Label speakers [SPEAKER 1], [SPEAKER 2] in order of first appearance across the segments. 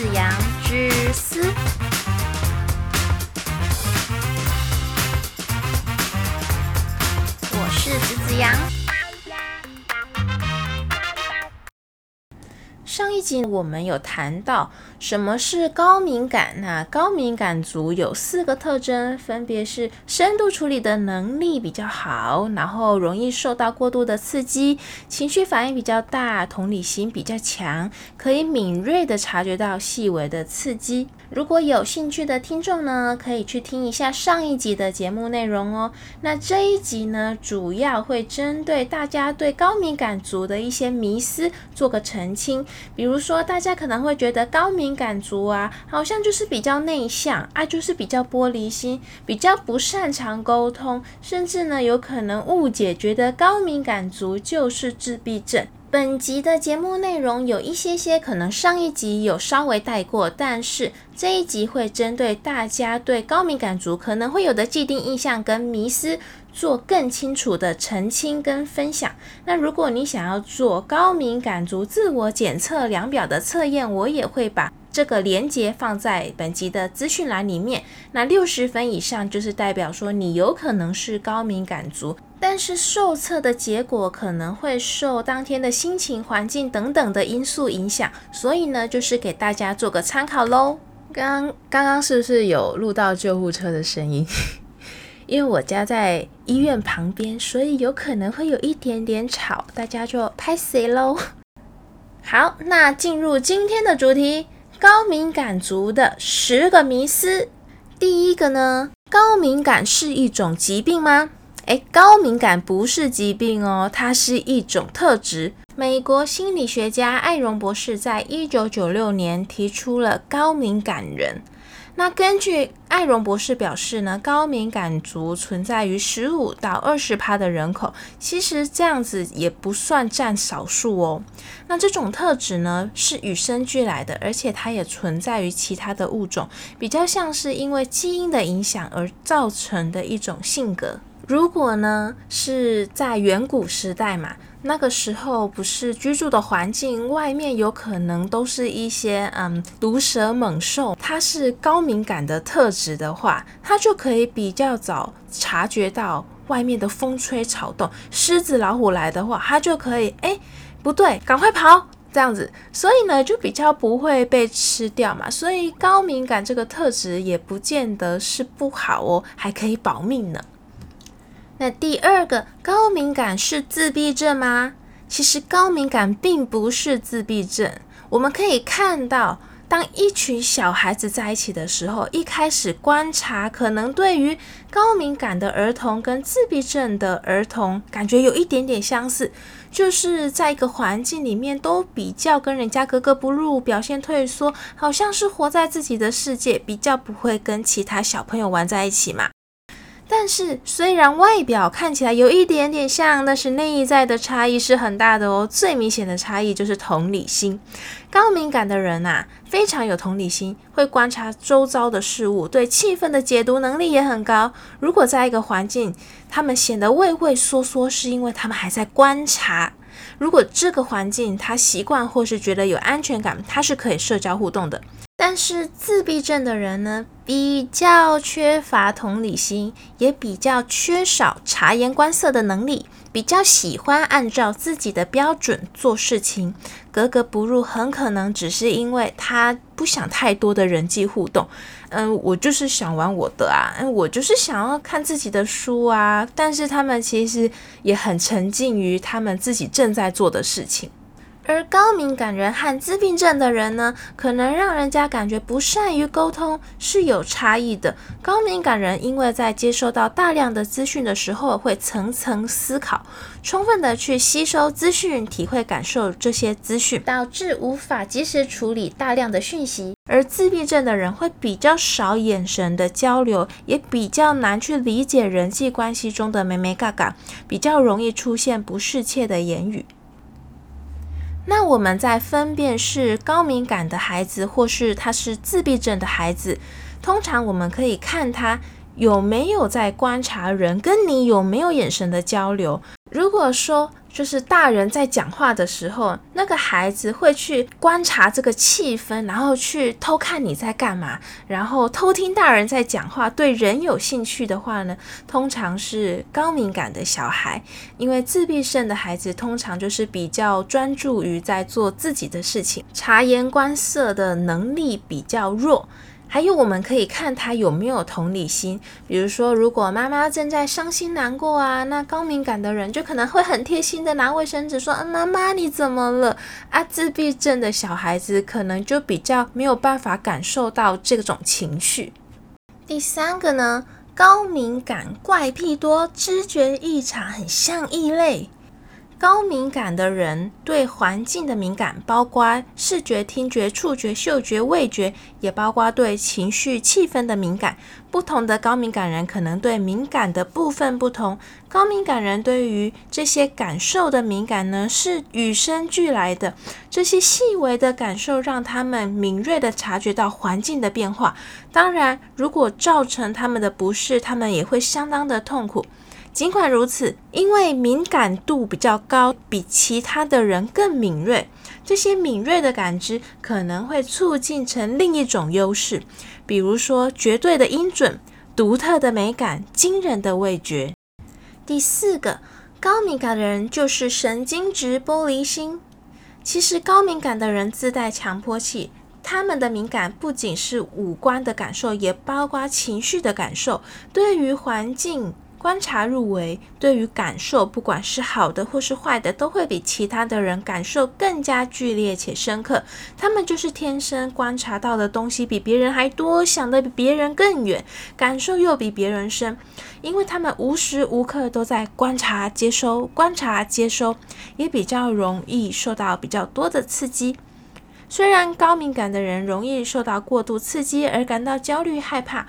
[SPEAKER 1] 子阳之思。我是子子阳。一集我们有谈到什么是高敏感，那高敏感族有四个特征，分别是深度处理的能力比较好，然后容易受到过度的刺激，情绪反应比较大，同理心比较强，可以敏锐的察觉到细微的刺激。如果有兴趣的听众呢，可以去听一下上一集的节目内容哦。那这一集呢，主要会针对大家对高敏感族的一些迷思做个澄清。比如说，大家可能会觉得高敏感族啊，好像就是比较内向啊，就是比较玻璃心，比较不擅长沟通，甚至呢，有可能误解，觉得高敏感族就是自闭症。本集的节目内容有一些些可能上一集有稍微带过，但是这一集会针对大家对高敏感族可能会有的既定印象跟迷思做更清楚的澄清跟分享。那如果你想要做高敏感族自我检测量表的测验，我也会把这个连接放在本集的资讯栏里面。那六十分以上就是代表说你有可能是高敏感族。但是受测的结果可能会受当天的心情、环境等等的因素影响，所以呢，就是给大家做个参考喽。刚刚刚是不是有录到救护车的声音？因为我家在医院旁边，所以有可能会有一点点吵，大家就拍谁喽。好，那进入今天的主题：高敏感族的十个迷思。第一个呢，高敏感是一种疾病吗？诶，高敏感不是疾病哦，它是一种特质。美国心理学家艾荣博士在一九九六年提出了高敏感人。那根据艾荣博士表示呢，高敏感族存在于十五到二十趴的人口，其实这样子也不算占少数哦。那这种特质呢是与生俱来的，而且它也存在于其他的物种，比较像是因为基因的影响而造成的一种性格。如果呢是在远古时代嘛，那个时候不是居住的环境，外面有可能都是一些嗯毒蛇猛兽，它是高敏感的特质的话，它就可以比较早察觉到外面的风吹草动，狮子老虎来的话，它就可以哎不对，赶快跑！这样子，所以呢就比较不会被吃掉嘛，所以高敏感这个特质也不见得是不好哦，还可以保命呢。那第二个高敏感是自闭症吗？其实高敏感并不是自闭症。我们可以看到，当一群小孩子在一起的时候，一开始观察，可能对于高敏感的儿童跟自闭症的儿童感觉有一点点相似，就是在一个环境里面都比较跟人家格格不入，表现退缩，好像是活在自己的世界，比较不会跟其他小朋友玩在一起嘛。但是，虽然外表看起来有一点点像，但是内在的差异是很大的哦。最明显的差异就是同理心。高敏感的人呐，非常有同理心，会观察周遭的事物，对气氛的解读能力也很高。如果在一个环境，他们显得畏畏缩缩，是因为他们还在观察。如果这个环境他习惯或是觉得有安全感，他是可以社交互动的。但是自闭症的人呢，比较缺乏同理心，也比较缺少察言观色的能力，比较喜欢按照自己的标准做事情，格格不入，很可能只是因为他不想太多的人际互动。嗯，我就是想玩我的啊，嗯，我就是想要看自己的书啊。但是他们其实也很沉浸于他们自己正在做的事情。而高敏感人和自闭症的人呢，可能让人家感觉不善于沟通是有差异的。高敏感人因为在接收到大量的资讯的时候，会层层思考，充分的去吸收资讯，体会感受这些资讯，导致无法及时处理大量的讯息。而自闭症的人会比较少眼神的交流，也比较难去理解人际关系中的美眉嘎嘎，比较容易出现不适切的言语。那我们在分辨是高敏感的孩子，或是他是自闭症的孩子，通常我们可以看他有没有在观察人，跟你有没有眼神的交流。如果说就是大人在讲话的时候，那个孩子会去观察这个气氛，然后去偷看你在干嘛，然后偷听大人在讲话，对人有兴趣的话呢，通常是高敏感的小孩。因为自闭症的孩子通常就是比较专注于在做自己的事情，察言观色的能力比较弱。还有，我们可以看他有没有同理心。比如说，如果妈妈正在伤心难过啊，那高敏感的人就可能会很贴心的拿卫生纸说：“妈妈，你怎么了？”啊，自闭症的小孩子可能就比较没有办法感受到这种情绪。第三个呢，高敏感怪癖多，知觉异常，很像异类。高敏感的人对环境的敏感，包括视觉、听觉、触觉、嗅觉、味觉，也包括对情绪、气氛的敏感。不同的高敏感人可能对敏感的部分不同。高敏感人对于这些感受的敏感呢，是与生俱来的。这些细微的感受让他们敏锐地察觉到环境的变化。当然，如果造成他们的不适，他们也会相当的痛苦。尽管如此，因为敏感度比较高，比其他的人更敏锐，这些敏锐的感知可能会促进成另一种优势，比如说绝对的音准、独特的美感、惊人的味觉。第四个，高敏感的人就是神经质玻璃心。其实高敏感的人自带强迫器，他们的敏感不仅是五官的感受，也包括情绪的感受，对于环境。观察入微，对于感受，不管是好的或是坏的，都会比其他的人感受更加剧烈且深刻。他们就是天生观察到的东西比别人还多，想的比别人更远，感受又比别人深，因为他们无时无刻都在观察、接收、观察、接收，也比较容易受到比较多的刺激。虽然高敏感的人容易受到过度刺激而感到焦虑、害怕。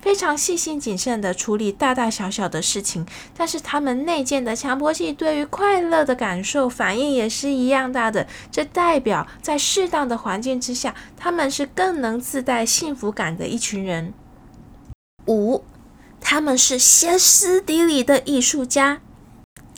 [SPEAKER 1] 非常细心谨慎地处理大大小小的事情，但是他们内建的强迫性对于快乐的感受反应也是一样大的。这代表在适当的环境之下，他们是更能自带幸福感的一群人。五，他们是歇斯底里的艺术家。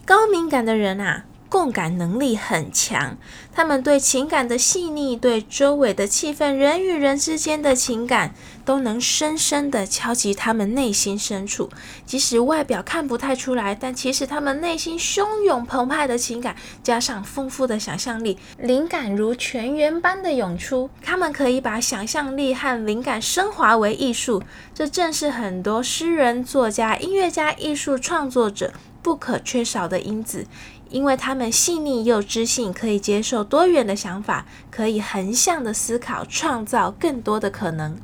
[SPEAKER 1] 高敏感的人啊。共感能力很强，他们对情感的细腻，对周围的气氛，人与人之间的情感，都能深深地敲击他们内心深处。即使外表看不太出来，但其实他们内心汹涌澎湃的情感，加上丰富的想象力，灵感如泉源般的涌出。他们可以把想象力和灵感升华为艺术，这正是很多诗人、作家、音乐家、艺术创作者不可缺少的因子。因为他们细腻又知性，可以接受多元的想法，可以横向的思考，创造更多的可能。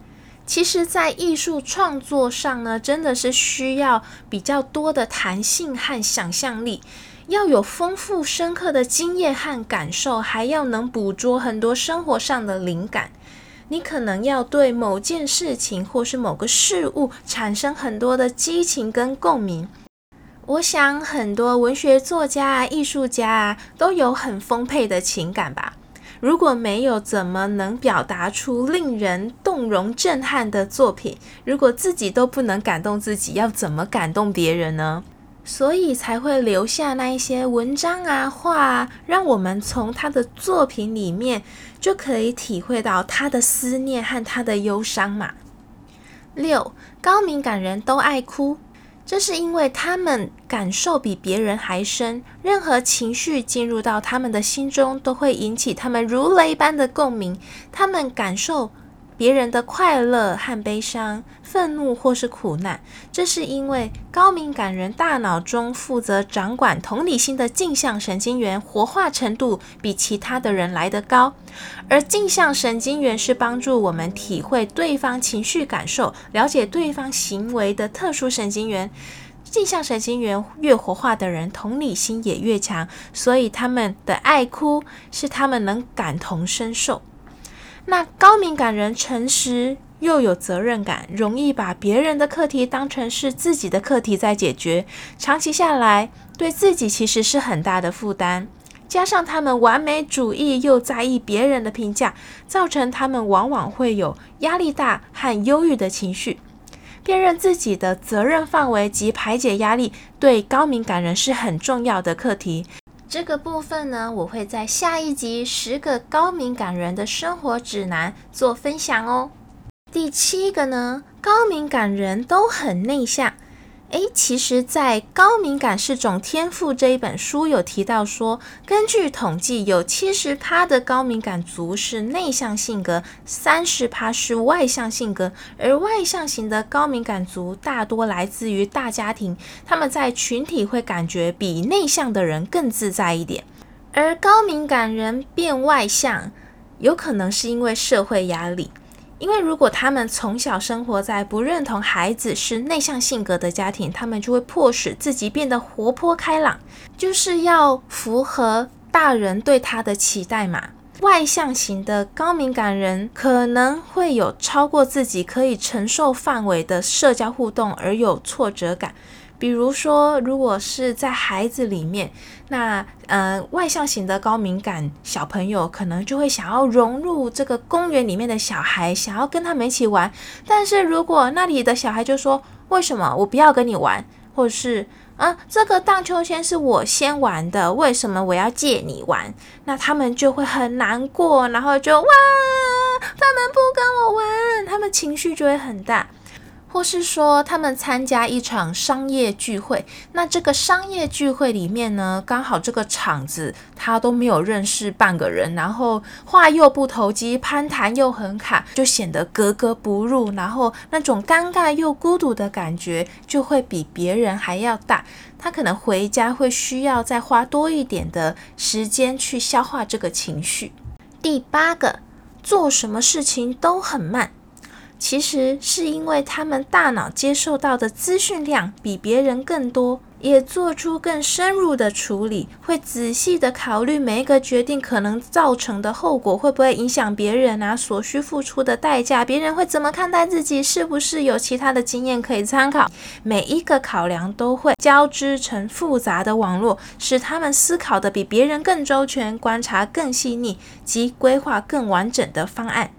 [SPEAKER 1] 其实，在艺术创作上呢，真的是需要比较多的弹性和想象力，要有丰富深刻的经验和感受，还要能捕捉很多生活上的灵感。你可能要对某件事情或是某个事物产生很多的激情跟共鸣。我想很多文学作家啊、艺术家啊都有很丰沛的情感吧。如果没有，怎么能表达出令人动容、震撼的作品？如果自己都不能感动自己，要怎么感动别人呢？所以才会留下那一些文章啊、画啊，让我们从他的作品里面就可以体会到他的思念和他的忧伤嘛。六，高敏感人都爱哭。这是因为他们感受比别人还深，任何情绪进入到他们的心中，都会引起他们如雷般的共鸣。他们感受。别人的快乐和悲伤、愤怒或是苦难，这是因为高敏感人大脑中负责掌管同理心的镜像神经元活化程度比其他的人来得高，而镜像神经元是帮助我们体会对方情绪感受、了解对方行为的特殊神经元。镜像神经元越活化的人，同理心也越强，所以他们的爱哭是他们能感同身受。那高敏感人诚实又有责任感，容易把别人的课题当成是自己的课题在解决，长期下来对自己其实是很大的负担。加上他们完美主义又在意别人的评价，造成他们往往会有压力大和忧郁的情绪。辨认自己的责任范围及排解压力，对高敏感人是很重要的课题。这个部分呢，我会在下一集《十个高敏感人的生活指南》做分享哦。第七个呢，高敏感人都很内向。诶，其实，在《高敏感是种天赋》这一本书有提到说，根据统计，有七十趴的高敏感族是内向性格，三十趴是外向性格。而外向型的高敏感族大多来自于大家庭，他们在群体会感觉比内向的人更自在一点。而高敏感人变外向，有可能是因为社会压力。因为如果他们从小生活在不认同孩子是内向性格的家庭，他们就会迫使自己变得活泼开朗，就是要符合大人对他的期待嘛。外向型的高敏感人可能会有超过自己可以承受范围的社交互动而有挫折感。比如说，如果是在孩子里面，那呃外向型的高敏感小朋友可能就会想要融入这个公园里面的小孩，想要跟他们一起玩。但是如果那里的小孩就说：“为什么我不要跟你玩？”或者是“啊，这个荡秋千是我先玩的，为什么我要借你玩？”那他们就会很难过，然后就哇，他们不跟我玩，他们情绪就会很大。或是说他们参加一场商业聚会，那这个商业聚会里面呢，刚好这个场子他都没有认识半个人，然后话又不投机，攀谈又很卡，就显得格格不入，然后那种尴尬又孤独的感觉就会比别人还要大。他可能回家会需要再花多一点的时间去消化这个情绪。第八个，做什么事情都很慢。其实是因为他们大脑接受到的资讯量比别人更多，也做出更深入的处理，会仔细的考虑每一个决定可能造成的后果，会不会影响别人啊？所需付出的代价，别人会怎么看待自己？是不是有其他的经验可以参考？每一个考量都会交织成复杂的网络，使他们思考的比别人更周全，观察更细腻，及规划更完整的方案。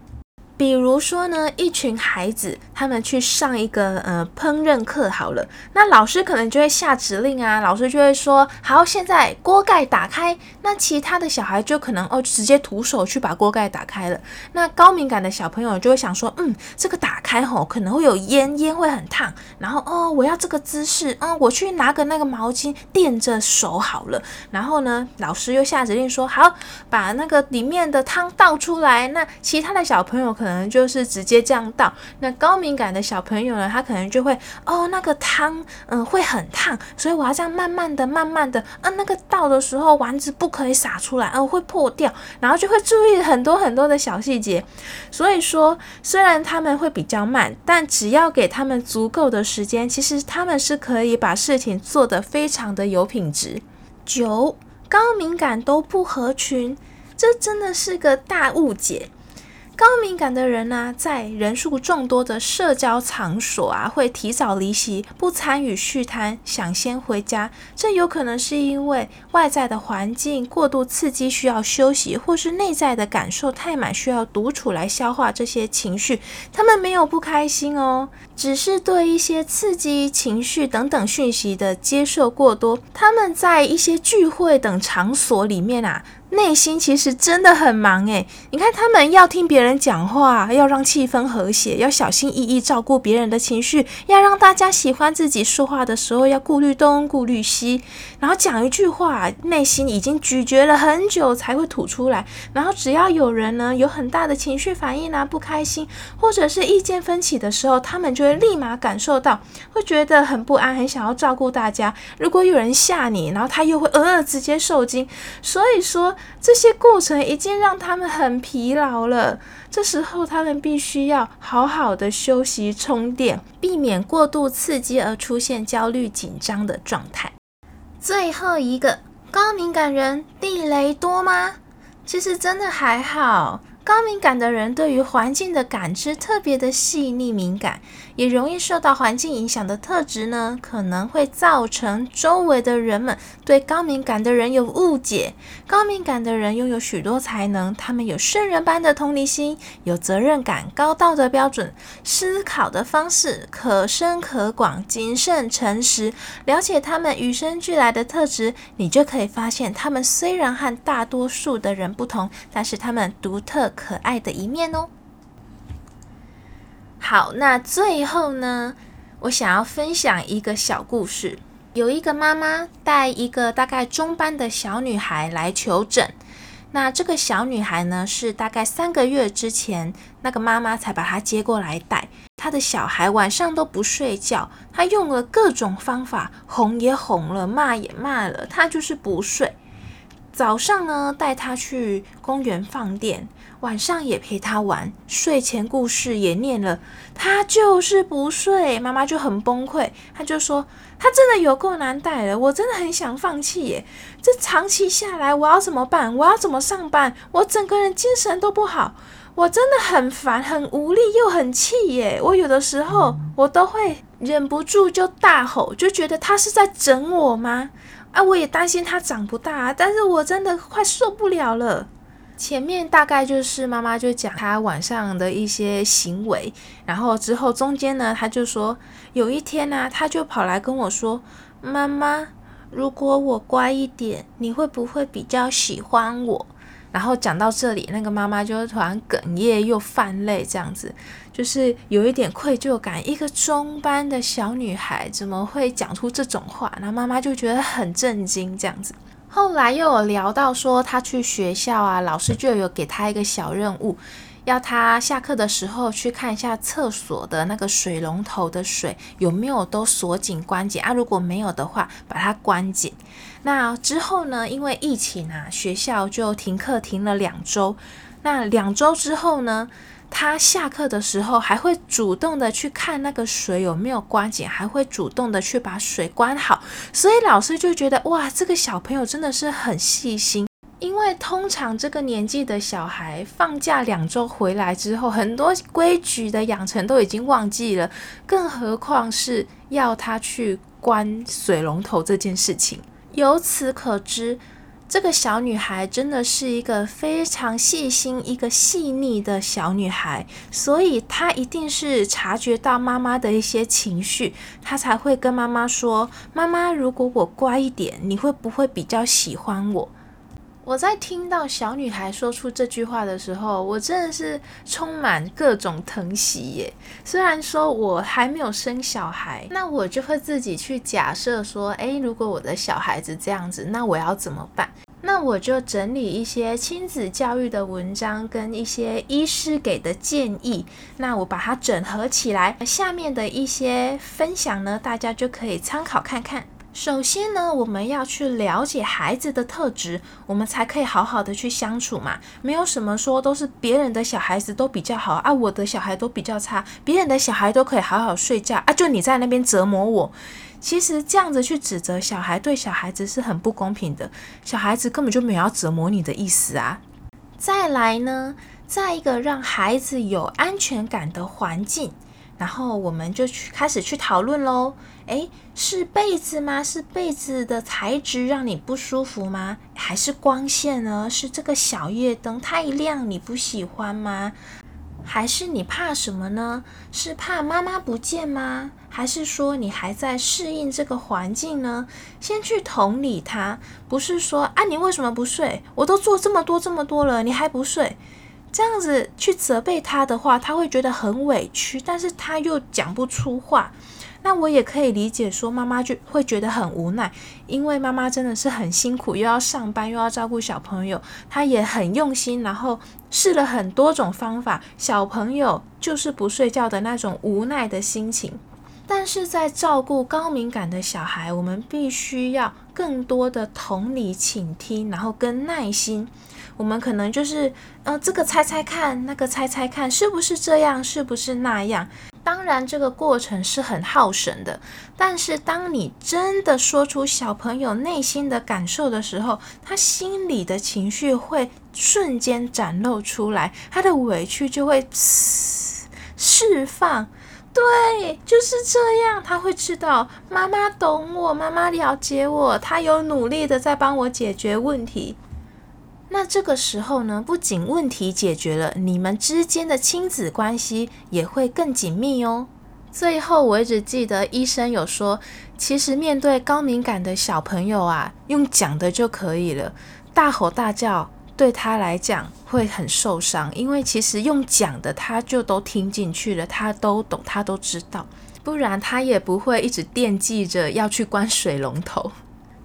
[SPEAKER 1] 比如说呢，一群孩子他们去上一个呃烹饪课好了，那老师可能就会下指令啊，老师就会说好，现在锅盖打开。那其他的小孩就可能哦直接徒手去把锅盖打开了。那高敏感的小朋友就会想说，嗯，这个打开吼可能会有烟，烟会很烫。然后哦，我要这个姿势，嗯，我去拿个那个毛巾垫着手好了。然后呢，老师又下指令说好，把那个里面的汤倒出来。那其他的小朋友可能。可能就是直接这样倒。那高敏感的小朋友呢，他可能就会哦，那个汤嗯会很烫，所以我要这样慢慢的、慢慢的，嗯，那个倒的时候丸子不可以洒出来，哦，会破掉，然后就会注意很多很多的小细节。所以说，虽然他们会比较慢，但只要给他们足够的时间，其实他们是可以把事情做得非常的有品质。九，高敏感都不合群，这真的是个大误解。高敏感的人呢，在人数众多的社交场所啊，会提早离席，不参与续摊，想先回家。这有可能是因为外在的环境过度刺激，需要休息，或是内在的感受太满，需要独处来消化这些情绪。他们没有不开心哦，只是对一些刺激情绪等等讯息的接受过多。他们在一些聚会等场所里面啊。内心其实真的很忙诶，你看他们要听别人讲话，要让气氛和谐，要小心翼翼照顾别人的情绪，要让大家喜欢自己说话的时候要顾虑东顾虑西，然后讲一句话，内心已经咀嚼了很久才会吐出来。然后只要有人呢有很大的情绪反应啊，不开心或者是意见分歧的时候，他们就会立马感受到，会觉得很不安，很想要照顾大家。如果有人吓你，然后他又会呃直接受惊。所以说。这些过程已经让他们很疲劳了，这时候他们必须要好好的休息充电，避免过度刺激而出现焦虑紧张的状态。最后一个，高敏感人地雷多吗？其实真的还好。高敏感的人对于环境的感知特别的细腻敏感，也容易受到环境影响的特质呢，可能会造成周围的人们对高敏感的人有误解。高敏感的人拥有许多才能，他们有圣人般的同理心，有责任感，高道德标准，思考的方式可深可广，谨慎诚实。了解他们与生俱来的特质，你就可以发现，他们虽然和大多数的人不同，但是他们独特可爱的一面哦。好，那最后呢，我想要分享一个小故事。有一个妈妈带一个大概中班的小女孩来求诊。那这个小女孩呢，是大概三个月之前，那个妈妈才把她接过来带。她的小孩晚上都不睡觉，她用了各种方法，哄也哄了，骂也骂了，她就是不睡。早上呢，带他去公园放电。晚上也陪他玩，睡前故事也念了，他就是不睡，妈妈就很崩溃，他就说他真的有够难带了，我真的很想放弃耶，这长期下来我要怎么办？我要怎么上班？我整个人精神都不好，我真的很烦，很无力又很气耶，我有的时候我都会忍不住就大吼，就觉得他是在整我吗？啊，我也担心他长不大，但是我真的快受不了了。前面大概就是妈妈就讲他晚上的一些行为，然后之后中间呢，他就说有一天呢，他就跑来跟我说：“妈妈，如果我乖一点，你会不会比较喜欢我？”然后讲到这里，那个妈妈就突然哽咽又泛泪，这样子就是有一点愧疚感。一个中班的小女孩怎么会讲出这种话？那妈妈就觉得很震惊，这样子。后来又有聊到说，她去学校啊，老师就有给她一个小任务，要他下课的时候去看一下厕所的那个水龙头的水有没有都锁紧关紧啊，如果没有的话，把它关紧。那之后呢，因为疫情啊，学校就停课停了两周。那两周之后呢？他下课的时候还会主动的去看那个水有没有关紧，还会主动的去把水关好，所以老师就觉得哇，这个小朋友真的是很细心。因为通常这个年纪的小孩放假两周回来之后，很多规矩的养成都已经忘记了，更何况是要他去关水龙头这件事情。由此可知。这个小女孩真的是一个非常细心、一个细腻的小女孩，所以她一定是察觉到妈妈的一些情绪，她才会跟妈妈说：“妈妈，如果我乖一点，你会不会比较喜欢我？”我在听到小女孩说出这句话的时候，我真的是充满各种疼惜耶。虽然说我还没有生小孩，那我就会自己去假设说：“诶，如果我的小孩子这样子，那我要怎么办？”那我就整理一些亲子教育的文章跟一些医师给的建议，那我把它整合起来，下面的一些分享呢，大家就可以参考看看。首先呢，我们要去了解孩子的特质，我们才可以好好的去相处嘛。没有什么说都是别人的小孩子都比较好啊，我的小孩都比较差，别人的小孩都可以好好睡觉啊，就你在那边折磨我。其实这样子去指责小孩，对小孩子是很不公平的。小孩子根本就没有要折磨你的意思啊。再来呢，在一个让孩子有安全感的环境，然后我们就去开始去讨论喽。诶，是被子吗？是被子的材质让你不舒服吗？还是光线呢？是这个小夜灯太亮你不喜欢吗？还是你怕什么呢？是怕妈妈不见吗？还是说你还在适应这个环境呢？先去同理他，不是说啊，你为什么不睡？我都做这么多这么多了，你还不睡？这样子去责备他的话，他会觉得很委屈，但是他又讲不出话。那我也可以理解，说妈妈就会觉得很无奈，因为妈妈真的是很辛苦，又要上班，又要照顾小朋友，她也很用心，然后试了很多种方法，小朋友就是不睡觉的那种无奈的心情。但是在照顾高敏感的小孩，我们必须要更多的同理、倾听，然后跟耐心。我们可能就是，呃，这个猜猜看，那个猜猜看，是不是这样，是不是那样？当然，这个过程是很耗神的。但是，当你真的说出小朋友内心的感受的时候，他心里的情绪会瞬间展露出来，他的委屈就会释放。对，就是这样。他会知道妈妈懂我，妈妈了解我，他有努力的在帮我解决问题。那这个时候呢，不仅问题解决了，你们之间的亲子关系也会更紧密哦。最后，我一直记得医生有说，其实面对高敏感的小朋友啊，用讲的就可以了，大吼大叫对他来讲会很受伤，因为其实用讲的他就都听进去了，他都懂，他都知道，不然他也不会一直惦记着要去关水龙头。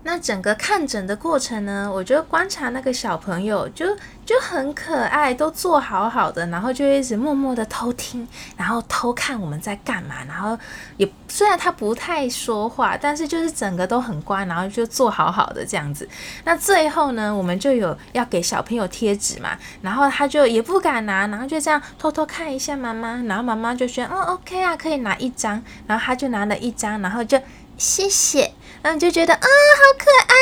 [SPEAKER 1] 那整个看诊的过程呢，我就观察那个小朋友，就就很可爱，都做好好的，然后就一直默默的偷听，然后偷看我们在干嘛，然后也虽然他不太说话，但是就是整个都很乖，然后就做好好的这样子。那最后呢，我们就有要给小朋友贴纸嘛，然后他就也不敢拿，然后就这样偷偷看一下妈妈，然后妈妈就说，哦，OK 啊，可以拿一张，然后他就拿了一张，然后就谢谢。然后就觉得啊，好可爱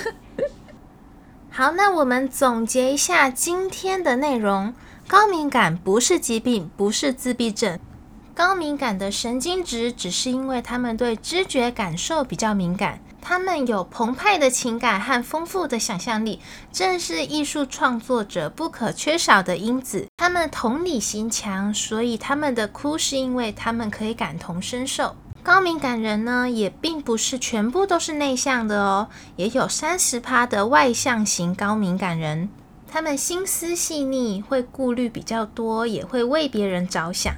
[SPEAKER 1] 哟！好，那我们总结一下今天的内容：高敏感不是疾病，不是自闭症。高敏感的神经质只是因为他们对知觉感受比较敏感，他们有澎湃的情感和丰富的想象力，正是艺术创作者不可缺少的因子。他们同理心强，所以他们的哭是因为他们可以感同身受。高敏感人呢，也并不是全部都是内向的哦，也有三十趴的外向型高敏感人，他们心思细腻，会顾虑比较多，也会为别人着想。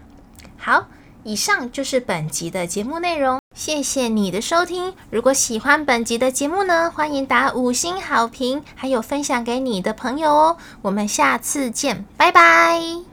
[SPEAKER 1] 好，以上就是本集的节目内容，谢谢你的收听。如果喜欢本集的节目呢，欢迎打五星好评，还有分享给你的朋友哦。我们下次见，拜拜。